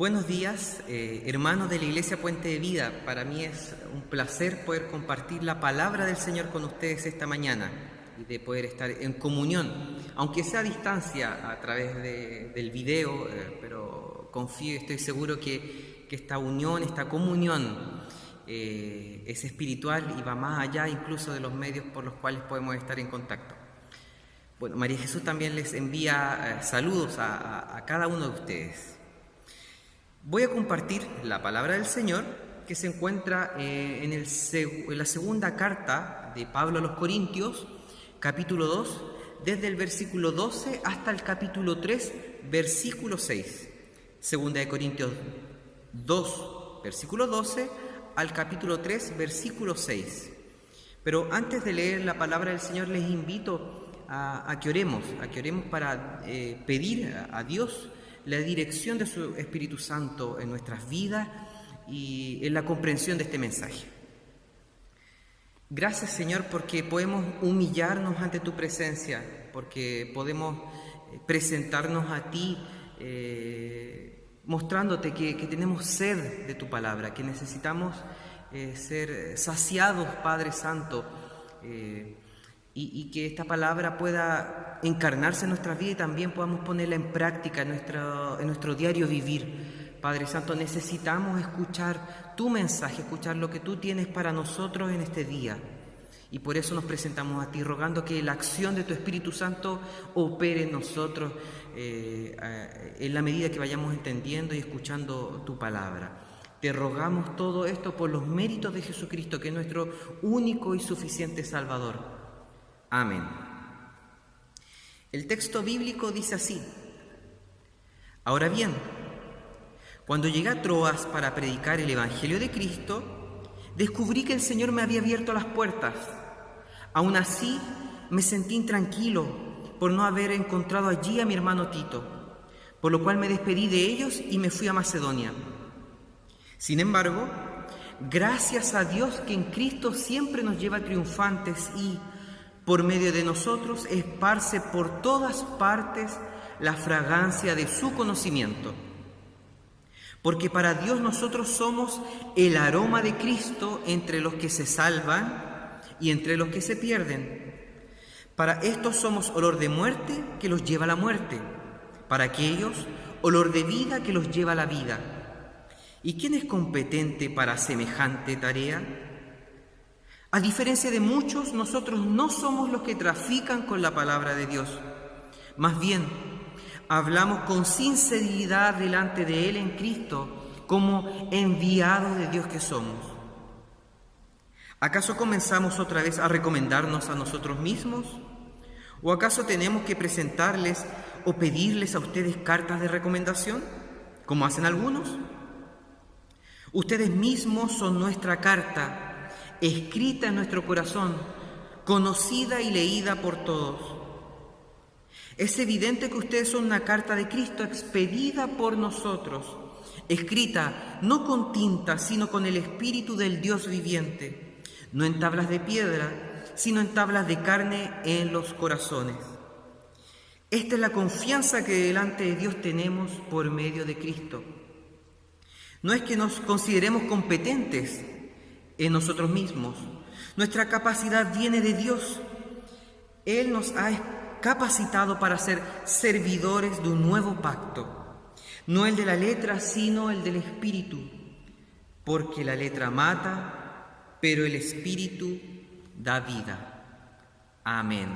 Buenos días, eh, hermanos de la Iglesia Puente de Vida. Para mí es un placer poder compartir la palabra del Señor con ustedes esta mañana y de poder estar en comunión, aunque sea a distancia a través del video, eh, pero confío y estoy seguro que, esta unión, esta comunión eh, es espiritual y va más allá incluso de los medios por los cuales podemos estar en contacto. Bueno, María Jesús también les envía saludos a cada uno de ustedes. Voy a compartir la palabra del Señor que se encuentra eh, en, en, la segunda carta de Pablo a los Corintios, capítulo 2, desde el versículo 12 hasta el capítulo 3, versículo 6. Segunda de Corintios 2, versículo 12 al capítulo 3, versículo 6. Pero antes de leer la palabra del Señor les invito a, que oremos, a que oremos para eh, pedir a Dios la dirección de su Espíritu Santo en nuestras vidas y en la comprensión de este mensaje. Gracias Señor porque podemos humillarnos ante tu presencia, porque podemos eh, presentarnos a ti eh, mostrándote que, tenemos sed de tu palabra, que necesitamos eh, ser saciados, Padre Santo y, que esta palabra pueda encarnarse en nuestras vidas y también podamos ponerla en práctica en nuestro, en nuestro diario vivir. Padre Santo, necesitamos escuchar tu mensaje, escuchar lo que tú tienes para nosotros en este día. Y por eso nos presentamos a ti, rogando que la acción de tu Espíritu Santo opere en nosotros eh, en la medida que vayamos entendiendo y escuchando tu palabra. Te rogamos todo esto por los méritos de Jesucristo, que es nuestro único y suficiente Salvador. Amén. El texto bíblico dice así. Ahora bien, cuando llegué a Troas para predicar el Evangelio de Cristo, descubrí que el Señor me había abierto las puertas. Aún así, me sentí intranquilo por no haber encontrado allí a mi hermano Tito, por lo cual me despedí de ellos y me fui a Macedonia. Sin embargo, gracias a Dios que en Cristo siempre nos lleva triunfantes y, por medio de nosotros esparce por todas partes la fragancia de su conocimiento. Porque para Dios nosotros somos el aroma de Cristo entre los que se salvan y entre los que se pierden. Para estos somos olor de muerte que los lleva a la muerte. Para aquellos, olor de vida que los lleva a la vida. ¿Y quién es competente para semejante tarea? A diferencia de muchos, nosotros no somos los que trafican con la palabra de Dios. Más bien, hablamos con sinceridad delante de Él en Cristo como enviados de Dios que somos. ¿Acaso comenzamos otra vez a recomendarnos a nosotros mismos? ¿O acaso tenemos que presentarles o pedirles a ustedes cartas de recomendación, como hacen algunos? Ustedes mismos son nuestra carta escrita en nuestro corazón, conocida y leída por todos. Es evidente que ustedes son una carta de Cristo expedida por nosotros, escrita no con tinta, sino con el Espíritu del Dios viviente, no en tablas de piedra, sino en tablas de carne en los corazones. Esta es la confianza que delante de Dios tenemos por medio de Cristo. No es que nos consideremos competentes, en nosotros mismos. Nuestra capacidad viene de Dios. Él nos ha capacitado para ser servidores de un nuevo pacto, no el de la letra, sino el del Espíritu, porque la letra mata, pero el Espíritu da vida. Amén.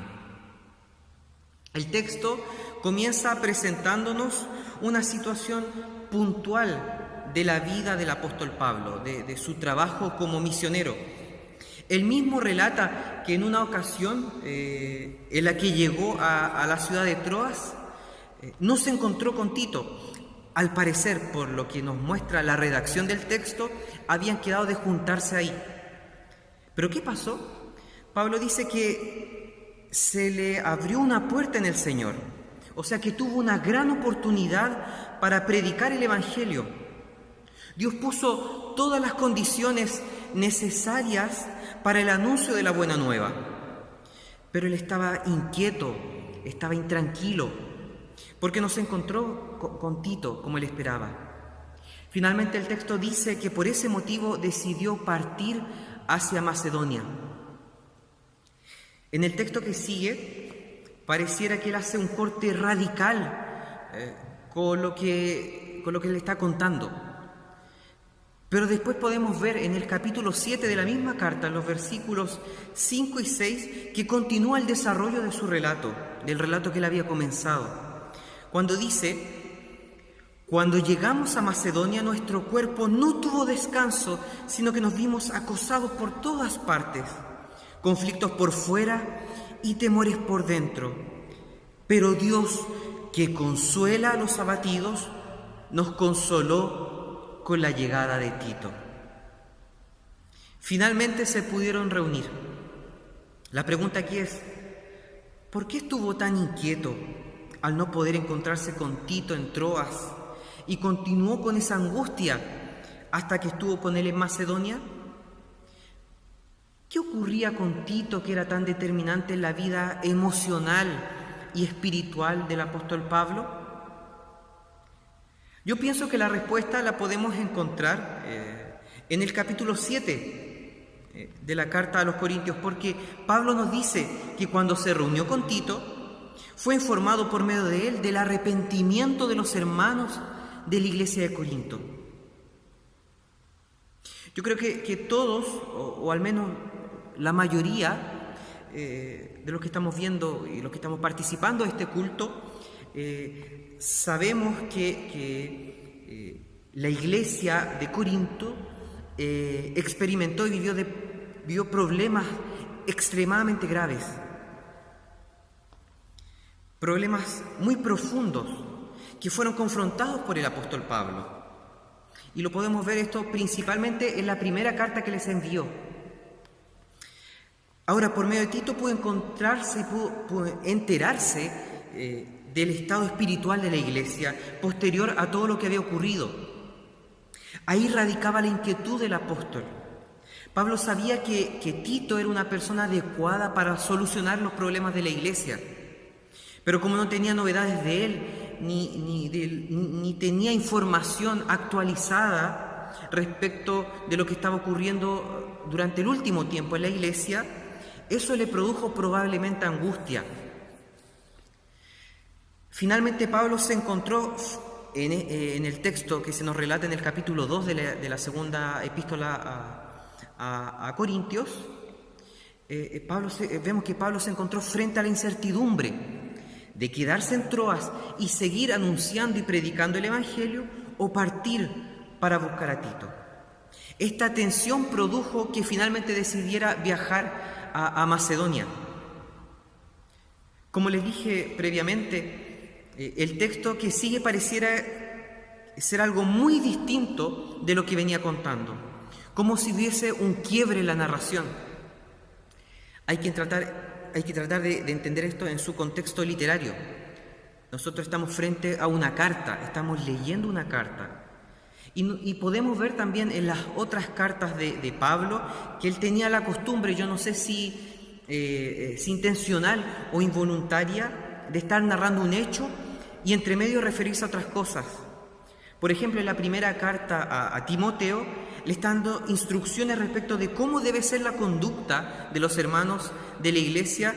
El texto comienza presentándonos una situación puntual de la vida del apóstol Pablo, de, su trabajo como misionero. Él mismo relata que en una ocasión eh, en la que llegó a, la ciudad de Troas, eh, no se encontró con Tito. Al parecer, por lo que nos muestra la redacción del texto, habían quedado de juntarse ahí. ¿Pero qué pasó? Pablo dice que se le abrió una puerta en el Señor, o sea que tuvo una gran oportunidad para predicar el Evangelio Dios puso todas las condiciones necesarias para el anuncio de la buena nueva. Pero él estaba inquieto, estaba intranquilo, porque no se encontró con Tito como él esperaba. Finalmente el texto dice que por ese motivo decidió partir hacia Macedonia. En el texto que sigue, pareciera que él hace un corte radical eh, con, lo que, con lo que le está contando. Pero después podemos ver en el capítulo 7 de la misma carta, los versículos 5 y 6, que continúa el desarrollo de su relato, del relato que él había comenzado. Cuando dice, cuando llegamos a Macedonia nuestro cuerpo no tuvo descanso, sino que nos vimos acosados por todas partes, conflictos por fuera y temores por dentro. Pero Dios, que consuela a los abatidos, nos consoló con la llegada de Tito. Finalmente se pudieron reunir. La pregunta aquí es, ¿por qué estuvo tan inquieto al no poder encontrarse con Tito en Troas? y continuó con esa angustia hasta que estuvo con él en Macedonia? ¿Qué ocurría con Tito que era tan determinante en la vida emocional y espiritual del apóstol Pablo? Yo pienso que la respuesta la podemos encontrar eh, en el capítulo 7 eh, de la carta a los Corintios, porque Pablo nos dice que cuando se reunió con Tito, fue informado por medio de él del arrepentimiento de los hermanos de la iglesia de Corinto. Yo creo que, todos, o, al menos la mayoría eh, de los que estamos viendo y los que estamos participando de este culto, sabemos que, eh, la iglesia de Corinto experimentó y vivió, problemas extremadamente graves, problemas muy profundos que fueron confrontados por el apóstol Pablo. Y lo podemos ver esto principalmente en la primera carta que les envió. Ahora, por medio de Tito pudo encontrarse y pudo, enterarse eh, del estado espiritual de la iglesia posterior a todo lo que había ocurrido. Ahí radicaba la inquietud del apóstol. Pablo sabía que, que Tito era una persona adecuada para solucionar los problemas de la iglesia. Pero como no tenía novedades de él, ni, tenía información actualizada respecto de lo que estaba ocurriendo durante el último tiempo en la iglesia, eso le produjo probablemente angustia. Finalmente Pablo se encontró en, eh, el texto que se nos relata en el capítulo 2 de la, segunda epístola a, Corintios, eh, eh, Pablo vemos que Pablo se encontró frente a la incertidumbre de quedarse en Troas y seguir anunciando y predicando el Evangelio o partir para buscar a Tito. Esta tensión produjo que finalmente decidiera viajar a, Macedonia. Como les dije previamente, eh, el texto que sigue pareciera ser algo muy distinto de lo que venía contando, como si hubiese un quiebre en la narración. Hay que tratar hay que tratar de, entender esto en su contexto literario. Nosotros estamos frente a una carta, estamos leyendo una carta. Y, podemos ver también en las otras cartas de, Pablo que él tenía la costumbre, yo no sé si, eh, si intencional o involuntaria, de estar narrando un hecho y entre medio referirse a otras cosas. Por ejemplo, en la primera carta a, Timoteo le está dando instrucciones respecto de cómo debe ser la conducta de los hermanos de la iglesia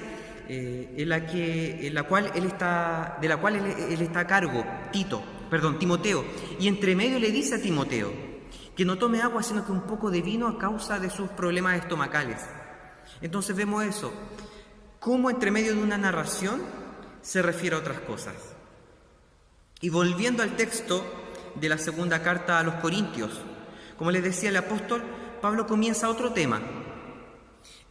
eh, en, la que, en la cual él está, de la cual él, está a cargo, Tito, perdón, Timoteo. Y entre medio le dice a Timoteo que no tome agua sino que un poco de vino a causa de sus problemas estomacales. Entonces vemos eso, cómo entre medio de una narración se refiere a otras cosas. Y volviendo al texto de la segunda carta a los Corintios, como les decía el apóstol, Pablo comienza otro tema,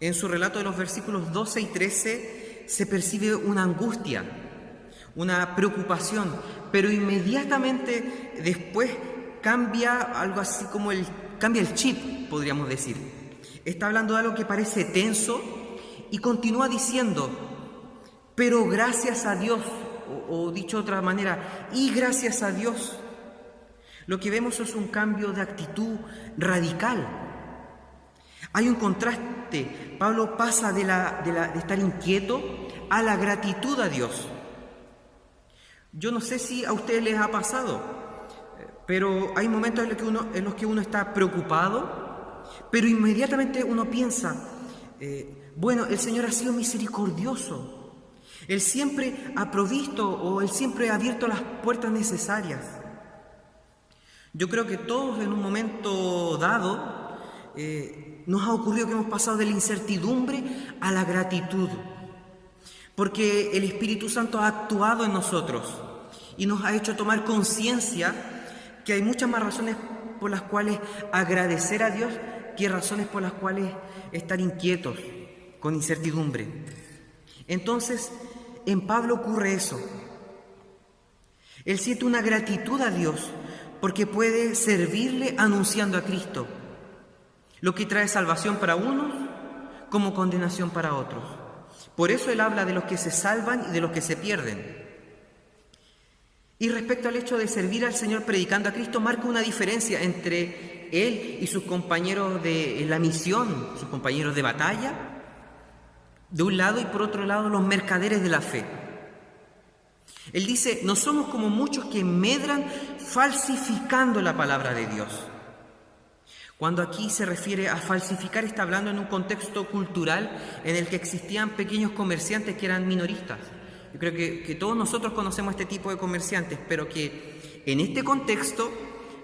en su relato de los versículos 12 y 13 se percibe una angustia, una preocupación, pero inmediatamente después cambia algo así como el cambia el chip, podríamos decir. Está hablando de algo que parece tenso y continúa diciendo, pero gracias a Dios, o, dicho de otra manera, y gracias a Dios, lo que vemos es un cambio de actitud radical hay un contraste. Pablo pasa de, la, de, estar inquieto a la gratitud a Dios. Yo no sé si a ustedes les ha pasado, pero hay momentos en los que uno, en los que uno está preocupado, pero inmediatamente uno piensa, eh, bueno, el Señor ha sido misericordioso, Él siempre ha provisto o Él siempre ha abierto las puertas necesarias. Yo creo que todos en un momento dado eh, nos ha ocurrido que hemos pasado de la incertidumbre a la gratitud, porque el Espíritu Santo ha actuado en nosotros y nos ha hecho tomar conciencia que hay muchas más razones por las cuales agradecer a Dios que razones por las cuales estar inquietos, con incertidumbre. Entonces, en Pablo ocurre eso. Él siente una gratitud a Dios porque puede servirle anunciando a Cristo, lo que trae salvación para unos como condenación para otros. Por eso él habla de los que se salvan y de los que se pierden. Y respecto al hecho de servir al Señor predicando a Cristo, marca una diferencia entre Él y sus compañeros de la misión, sus compañeros de batalla, de un lado, y por otro lado los mercaderes de la fe. Él dice, no somos como muchos que medran falsificando la palabra de Dios. Cuando aquí se refiere a falsificar, está hablando en un contexto cultural en el que existían pequeños comerciantes que eran minoristas. Yo creo que, todos nosotros conocemos este tipo de comerciantes, pero que en este contexto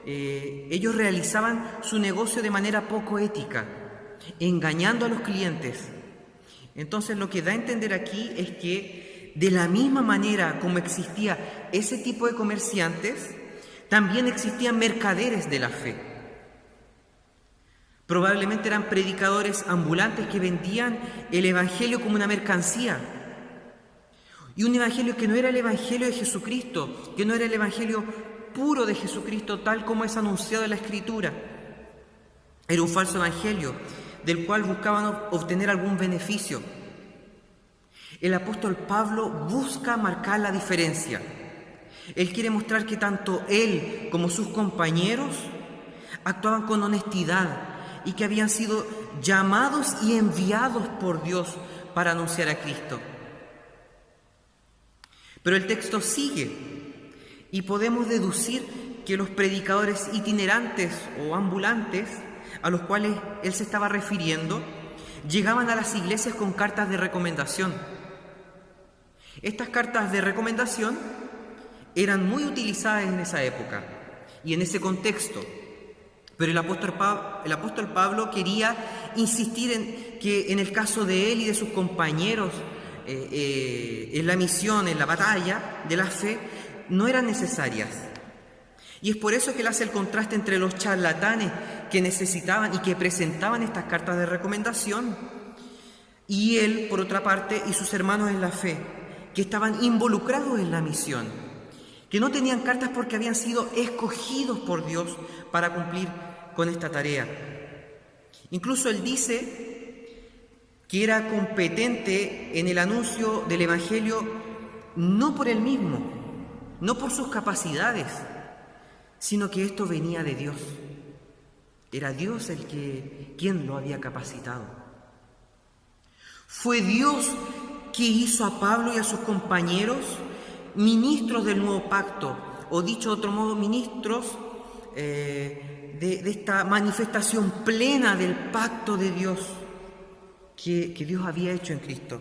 eh, ellos realizaban su negocio de manera poco ética, engañando a los clientes. Entonces lo que da a entender aquí es que de la misma manera como existía ese tipo de comerciantes, también existían mercaderes de la fe. Probablemente eran predicadores ambulantes que vendían el Evangelio como una mercancía y un evangelio que no era el evangelio de Jesucristo, que no era el evangelio puro de Jesucristo tal como es anunciado en la Escritura. Era un falso evangelio del cual buscaban obtener algún beneficio. El apóstol Pablo busca marcar la diferencia. Él quiere mostrar que tanto él como sus compañeros actuaban con honestidad y que habían sido llamados y enviados por Dios para anunciar a Cristo. Pero el texto sigue y podemos deducir que los predicadores itinerantes o ambulantes a los cuales él se estaba refiriendo llegaban a las iglesias con cartas de recomendación. Estas cartas de recomendación eran muy utilizadas en esa época y en ese contexto. Pero el apóstol, Pablo, el apóstol Pablo quería insistir en que en el caso de él y de sus compañeros eh, eh, en la misión, en la batalla de la fe, no eran necesarias. Y es por eso que él hace el contraste entre los charlatanes que necesitaban y que presentaban estas cartas de recomendación y él, por otra parte, y sus hermanos en la fe, que estaban involucrados en la misión, que no tenían cartas porque habían sido escogidos por Dios para cumplir con esta tarea. Incluso él dice que era competente en el anuncio del Evangelio no por él mismo, no por sus capacidades, sino que esto venía de Dios. Era Dios el que quien lo había capacitado. Fue Dios que hizo a Pablo y a sus compañeros ministros del nuevo pacto, o dicho de otro modo, ministros eh, de esta manifestación plena del pacto de Dios que, Dios había hecho en Cristo.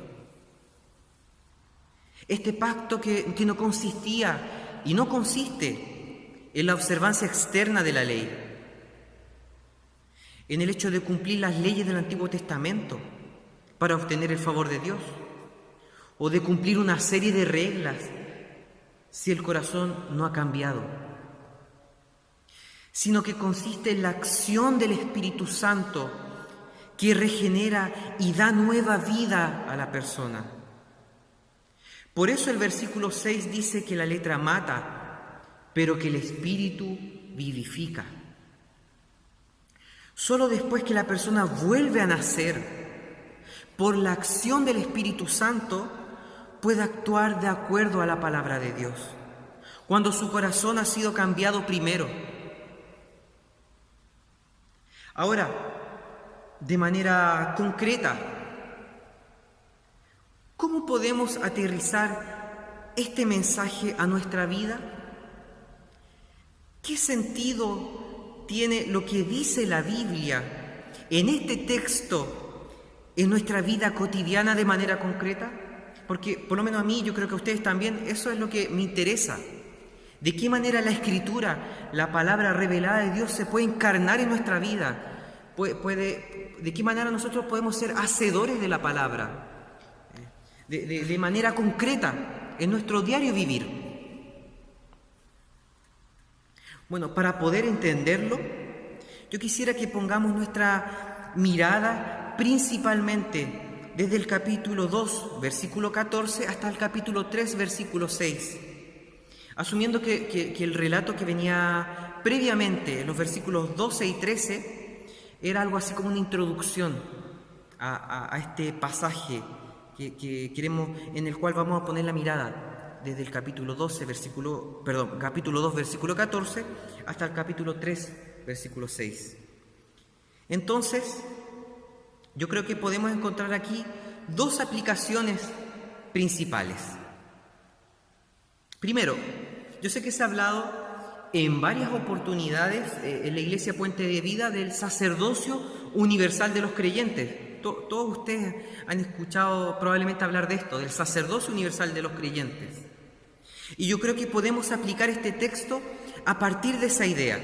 Este pacto que, que no consistía y no consiste en la observancia externa de la ley, en el hecho de cumplir las leyes del Antiguo Testamento para obtener el favor de Dios, o de cumplir una serie de reglas si el corazón no ha cambiado, sino que consiste en la acción del Espíritu Santo que regenera y da nueva vida a la persona. Por eso el versículo 6 dice que la letra mata, pero que el espíritu vivifica. Solo después que la persona vuelve a nacer por la acción del Espíritu Santo, puede actuar de acuerdo a la palabra de Dios. Cuando su corazón ha sido cambiado primero. Ahora, de manera concreta. ¿Cómo podemos aterrizar este mensaje a nuestra vida? ¿Qué sentido tiene lo que dice la Biblia en este texto en nuestra vida cotidiana de manera concreta? Porque por lo menos a mí, yo creo que a ustedes también, eso es lo que me interesa. ¿De qué manera la escritura, la palabra revelada de Dios se puede encarnar en nuestra vida? ¿De qué manera nosotros podemos ser hacedores de la palabra? de manera concreta, en nuestro diario vivir. Bueno, para poder entenderlo, yo quisiera que pongamos nuestra mirada principalmente desde el capítulo 2, versículo 14, hasta el capítulo 3, versículo 6. Asumiendo que, el relato que venía previamente, en los versículos 12 y 13, era algo así como una introducción a, este pasaje que, queremos, en el cual vamos a poner la mirada desde el capítulo 12, versículo, perdón, capítulo 2, versículo 14, hasta el capítulo 3, versículo 6. Entonces, yo creo que podemos encontrar aquí dos aplicaciones principales. Primero, yo sé que se ha hablado en varias oportunidades eh, en la Iglesia Puente de Vida del sacerdocio universal de los creyentes. todos ustedes han escuchado probablemente hablar de esto, del sacerdocio universal de los creyentes. Y yo creo que podemos aplicar este texto a partir de esa idea.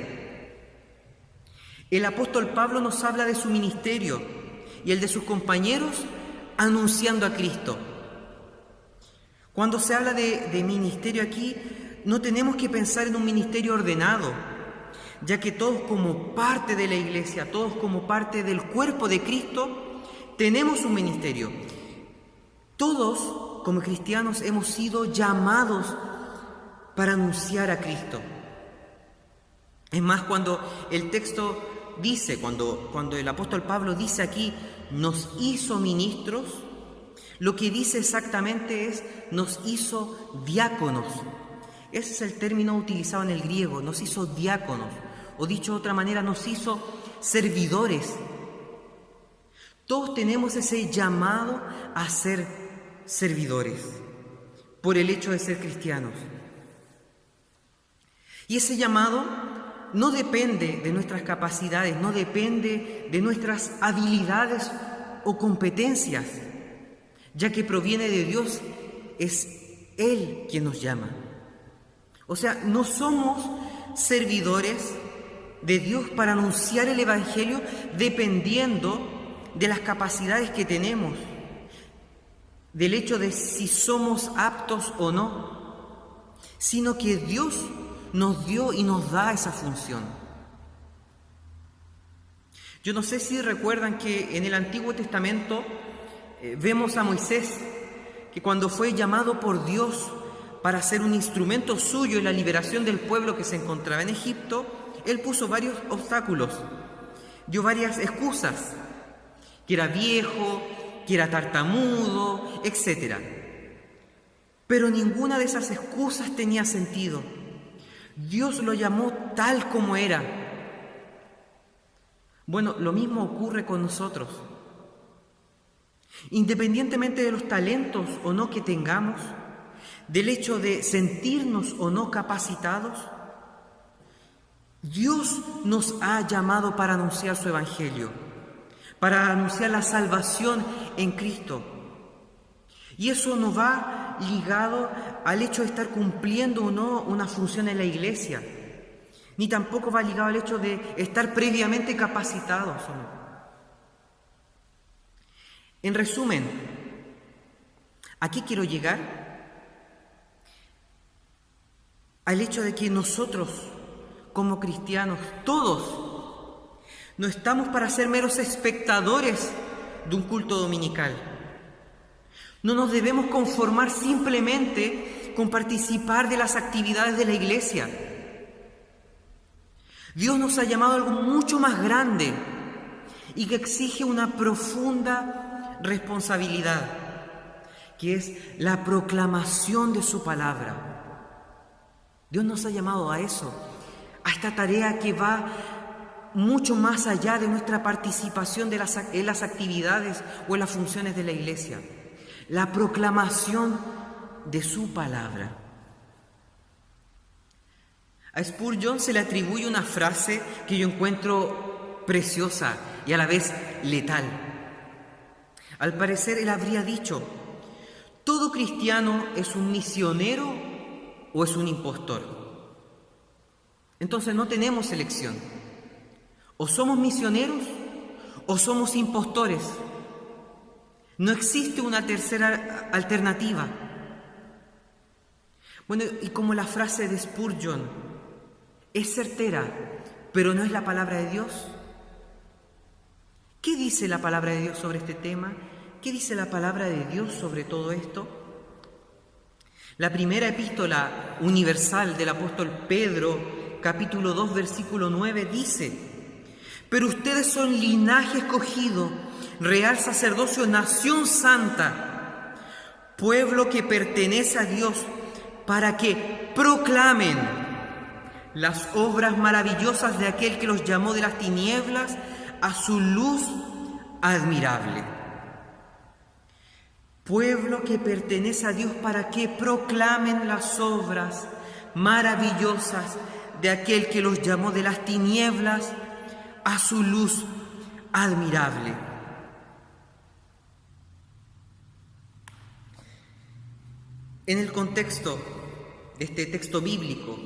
El apóstol Pablo nos habla de su ministerio y el de sus compañeros anunciando a Cristo. Cuando se habla de, ministerio aquí, no tenemos que pensar en un ministerio ordenado, ya que todos como parte de la iglesia, todos como parte del cuerpo de Cristo, tenemos un ministerio. Todos como cristianos hemos sido llamados para anunciar a Cristo. Es más, cuando el texto dice, cuando, cuando el apóstol Pablo dice aquí, nos hizo ministros, lo que dice exactamente es, nos hizo diáconos. Ese es el término utilizado en el griego, nos hizo diáconos, o dicho de otra manera, nos hizo servidores. Todos tenemos ese llamado a ser servidores por el hecho de ser cristianos. Y ese llamado no depende de nuestras capacidades, no depende de nuestras habilidades o competencias, ya que proviene de Dios, es Él quien nos llama. O sea, no somos servidores de Dios para anunciar el Evangelio dependiendo de las capacidades que tenemos, del hecho de si somos aptos o no, sino que Dios nos dio y nos da esa función. Yo no sé si recuerdan que en el Antiguo Testamento eh, vemos a Moisés que cuando fue llamado por Dios para ser un instrumento suyo en la liberación del pueblo que se encontraba en Egipto, él puso varios obstáculos, dio varias excusas, que era viejo, que era tartamudo, etc. Pero ninguna de esas excusas tenía sentido. Dios lo llamó tal como era. Bueno, lo mismo ocurre con nosotros. Independientemente de los talentos o no que tengamos, del hecho de sentirnos o no capacitados, Dios nos ha llamado para anunciar su Evangelio, para anunciar la salvación en Cristo. Y eso no va ligado al hecho de estar cumpliendo o no una función en la iglesia, ni tampoco va ligado al hecho de estar previamente capacitados o no. En resumen, ¿a qué quiero llegar? Al hecho de que nosotros, como cristianos, todos, no estamos para ser meros espectadores de un culto dominical. No nos debemos conformar simplemente con participar de las actividades de la iglesia. Dios nos ha llamado a algo mucho más grande y que exige una profunda responsabilidad, que es la proclamación de su palabra. Dios nos ha llamado a eso, a esta tarea que va mucho más allá de nuestra participación de las, en las actividades o en las funciones de la iglesia la proclamación de su palabra. A Spurgeon se le atribuye una frase que yo encuentro preciosa y a la vez letal. Al parecer él habría dicho, ¿todo cristiano es un misionero o es un impostor? Entonces no tenemos elección. O somos misioneros o somos impostores. No existe una tercera alternativa. Bueno, y como la frase de Spurgeon es certera, pero no es la palabra de Dios. ¿Qué dice la palabra de Dios sobre este tema? ¿Qué dice la palabra de Dios sobre todo esto? La primera epístola universal del apóstol Pedro, capítulo 2, versículo 9, dice, pero ustedes son linaje escogido, real sacerdocio, nación santa, pueblo que pertenece a Dios, para que proclamen las obras maravillosas de aquel que los llamó de las tinieblas a su luz admirable. Pueblo que pertenece a Dios para que proclamen las obras maravillosas de aquel que los llamó de las tinieblas a su luz admirable. En el contexto de este texto bíblico,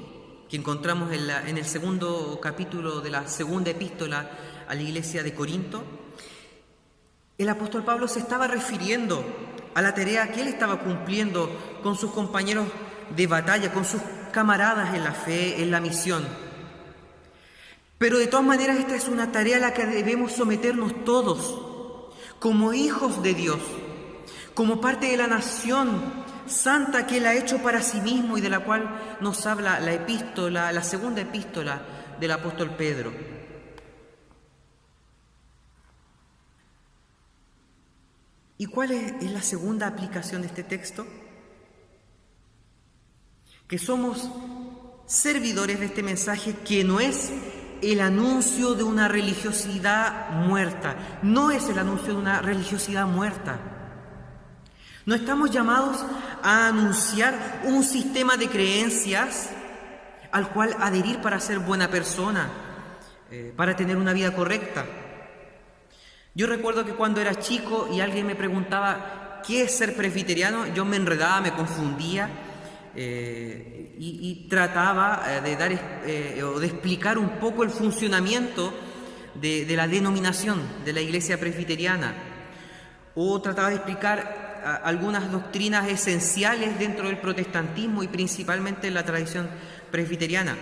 que encontramos en, el segundo capítulo de la segunda epístola a la iglesia de Corinto, el apóstol Pablo se estaba refiriendo a la tarea que él estaba cumpliendo con sus compañeros de batalla, con sus camaradas en la fe, en la misión. Pero de todas maneras esta es una tarea a la que debemos someternos todos, como hijos de Dios, como parte de la nación santa que Él ha hecho para sí mismo y de la cual nos habla la epístola, la segunda epístola del apóstol Pedro. ¿Y cuál es, la segunda aplicación de este texto? Que somos servidores de este mensaje que no es el anuncio de una religiosidad muerta, no es el anuncio de una religiosidad muerta no estamos llamados a anunciar un sistema de creencias al cual adherir para ser buena persona, eh, para tener una vida correcta. Yo recuerdo que cuando era chico y alguien me preguntaba qué es ser presbiteriano, yo me enredaba, me confundía eh, y, trataba eh, de dar o de explicar un poco el funcionamiento de, de la denominación de la iglesia presbiteriana. O trataba de explicar algunas doctrinas esenciales dentro del protestantismo y principalmente en la tradición presbiteriana.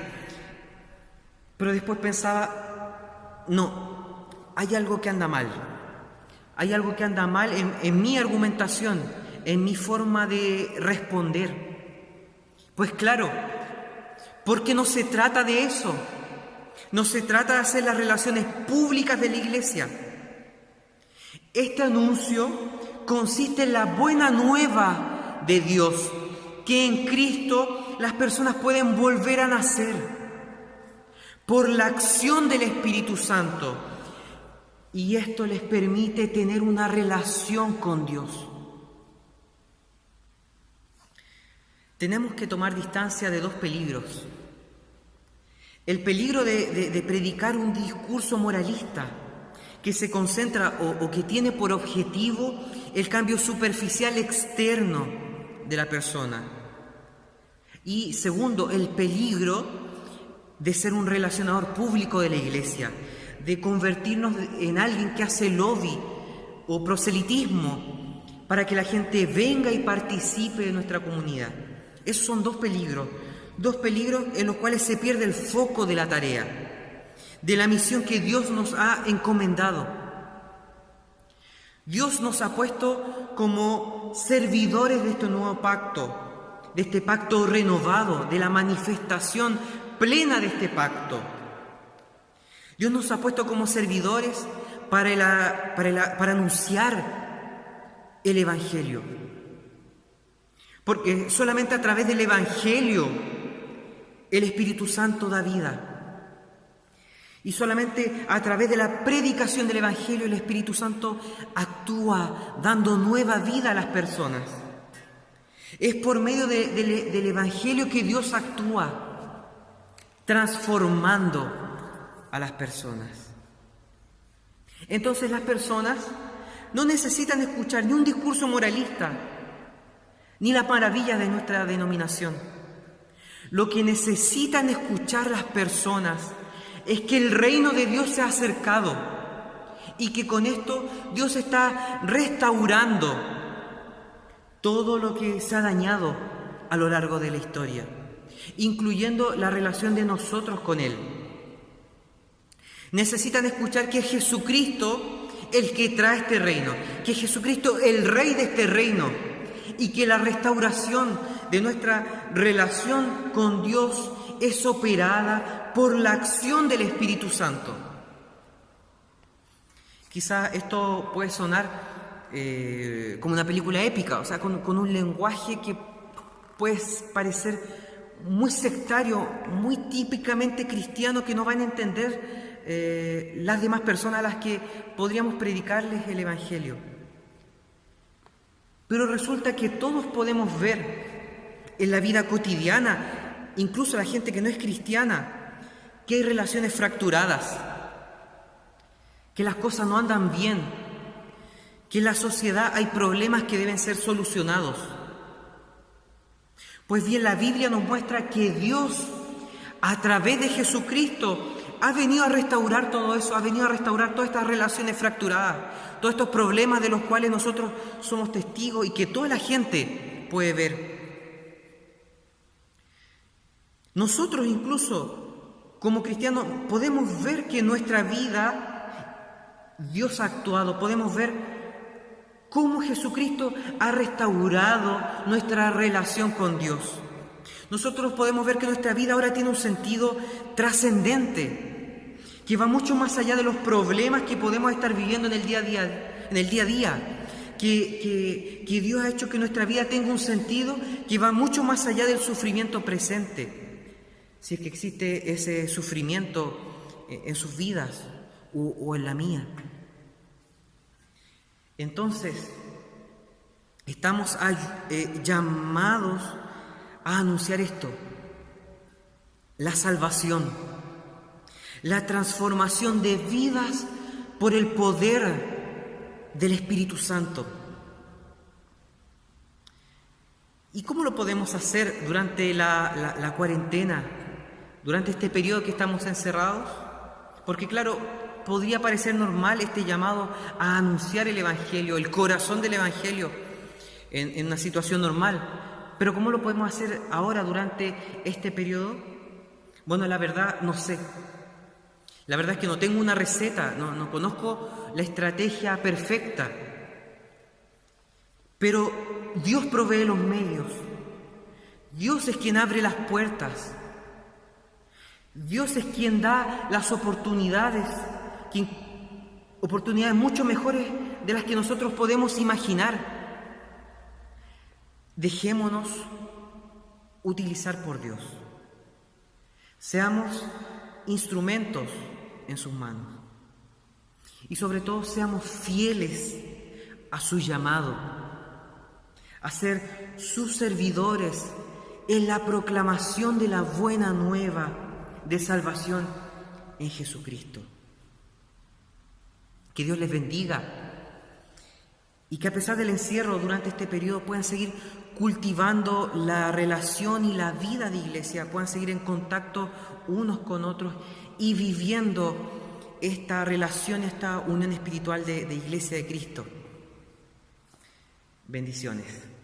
Pero después pensaba, no, hay algo que anda mal. Hay algo que anda mal en, en mi argumentación, en mi forma de responder. Pues claro, porque no se trata de eso. No se trata de hacer las relaciones públicas de la iglesia. Este anuncio consiste en la buena nueva de Dios, que en Cristo las personas pueden volver a nacer por la acción del Espíritu Santo. Y esto les permite tener una relación con Dios. Tenemos que tomar distancia de dos peligros. El peligro de, predicar un discurso moralista que se concentra o, que tiene por objetivo el cambio superficial externo de la persona. Y segundo, el peligro de ser un relacionador público de la iglesia, de convertirnos en alguien que hace lobby o proselitismo para que la gente venga y participe de nuestra comunidad. Esos son dos peligros, dos peligros en los cuales se pierde el foco de la tarea de la misión que Dios nos ha encomendado. Dios nos ha puesto como servidores de este nuevo pacto, de este pacto renovado, de la manifestación plena de este pacto. Dios nos ha puesto como servidores para, para, para anunciar el Evangelio. Porque solamente a través del Evangelio el Espíritu Santo da vida. Y solamente a través de la predicación del Evangelio el Espíritu Santo actúa dando nueva vida a las personas. Es por medio del Evangelio que Dios actúa, transformando a las personas. Entonces las personas no necesitan escuchar ni un discurso moralista, ni las maravillas de nuestra denominación. Lo que necesitan escuchar las personas es que el reino de Dios se ha acercado y que con esto Dios está restaurando todo lo que se ha dañado a lo largo de la historia, incluyendo la relación de nosotros con Él. Necesitan escuchar que es Jesucristo el que trae este reino, que es Jesucristo el rey de este reino y que la restauración de nuestra relación con Dios es operada por la acción del Espíritu Santo. Quizá esto puede sonar eh, como una película épica, o sea, con, con un lenguaje que puede parecer muy sectario, muy típicamente cristiano, que no van a entender eh, las demás personas a las que podríamos predicarles el Evangelio. Pero resulta que todos podemos ver en la vida cotidiana, incluso la gente que no es cristiana, que hay relaciones fracturadas, que las cosas no andan bien, que en la sociedad hay problemas que deben ser solucionados. Pues bien, la Biblia nos muestra que Dios, a través de Jesucristo, ha venido a restaurar todo eso, ha venido a restaurar todas estas relaciones fracturadas, todos estos problemas de los cuales nosotros somos testigos y que toda la gente puede ver. Nosotros incluso, como cristianos, podemos ver que en nuestra vida Dios ha actuado, podemos ver cómo Jesucristo ha restaurado nuestra relación con Dios. Nosotros podemos ver que nuestra vida ahora tiene un sentido trascendente, que va mucho más allá de los problemas que podemos estar viviendo en el día a día, en el día a día. Que, que Dios ha hecho que nuestra vida tenga un sentido que va mucho más allá del sufrimiento presente. Si es que existe ese sufrimiento en sus vidas o, o en la mía. Entonces, estamos eh, llamados a anunciar esto, la salvación, la transformación de vidas por el poder del Espíritu Santo. ¿Y cómo lo podemos hacer durante la, la cuarentena, durante este periodo que estamos encerrados? Porque claro, podría parecer normal este llamado a anunciar el Evangelio, el corazón del Evangelio en, una situación normal. Pero ¿cómo lo podemos hacer ahora durante este periodo? Bueno, la verdad no sé. La verdad es que no tengo una receta, no, no conozco la estrategia perfecta. Pero Dios provee los medios. Dios es quien abre las puertas. Dios es quien da las oportunidades oportunidades mucho mejores de las que nosotros podemos imaginar. Dejémonos utilizar por Dios. Seamos instrumentos en sus manos. Y sobre todo seamos fieles a su llamado, a ser sus servidores en la proclamación de la buena nueva de salvación en Jesucristo. Que Dios les bendiga y que a pesar del encierro durante este periodo puedan seguir cultivando la relación y la vida de iglesia, puedan seguir en contacto unos con otros y viviendo esta relación, esta unión espiritual de, de iglesia de Cristo. Bendiciones.